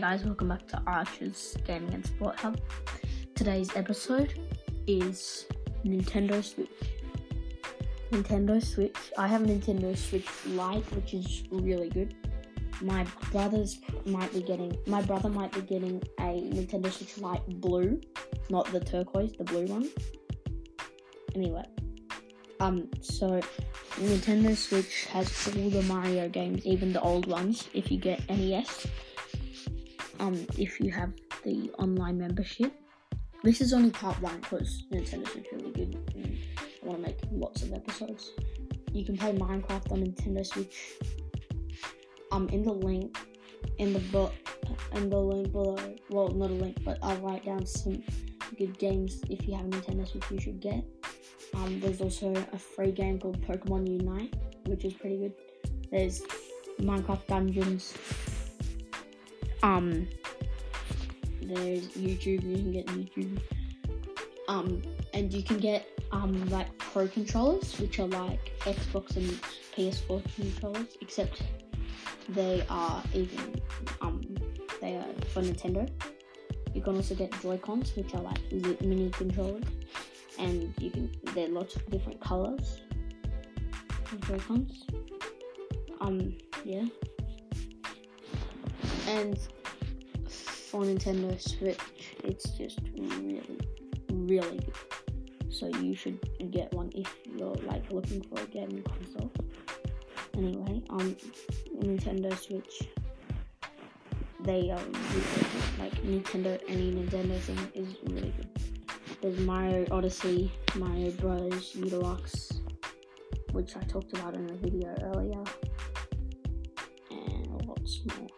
guys, welcome back to Archer's Gaming and Sport Hub. Today's episode is Nintendo Switch. Nintendo Switch. I have a Nintendo Switch Lite, which is really good. My brothers might be getting. My brother might be getting a Nintendo Switch Lite blue, not the turquoise, the blue one. Anyway, um, so Nintendo Switch has all the Mario games, even the old ones. If you get NES, um, if you have the online membership. This is only part one because Nintendo Switch is really good. And I want to make lots of episodes. You can play Minecraft on Nintendo Switch. Um, in the link, in the book, in the link below. Well, not a link, but I'll write down some good games if you have Nintendo Switch you should get. Um, there's also a free game called Pokemon Unite, which is pretty good. There's Minecraft Dungeons. Um, there's YouTube. You can get YouTube. Um, and you can get um like Pro controllers, which are like Xbox and PS4 controllers, except they are even um they are for Nintendo. You can also get Joy Cons, which are like mini controllers and you can there are lots of different colors Joy-Cons. Um, yeah. And for Nintendo Switch, it's just really, really good. So you should get one if you're like looking for a gaming console. Anyway, um, Nintendo Switch, they are really good. Like Nintendo, any Nintendo thing is really good. There's Mario Odyssey, Mario Bros. Deluxe, which I talked about in a video earlier, and lots more,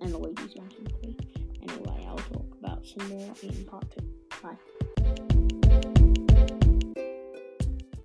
and Luigi's Mansion 3. Anyway, I'll talk about some more in part 2. Bye.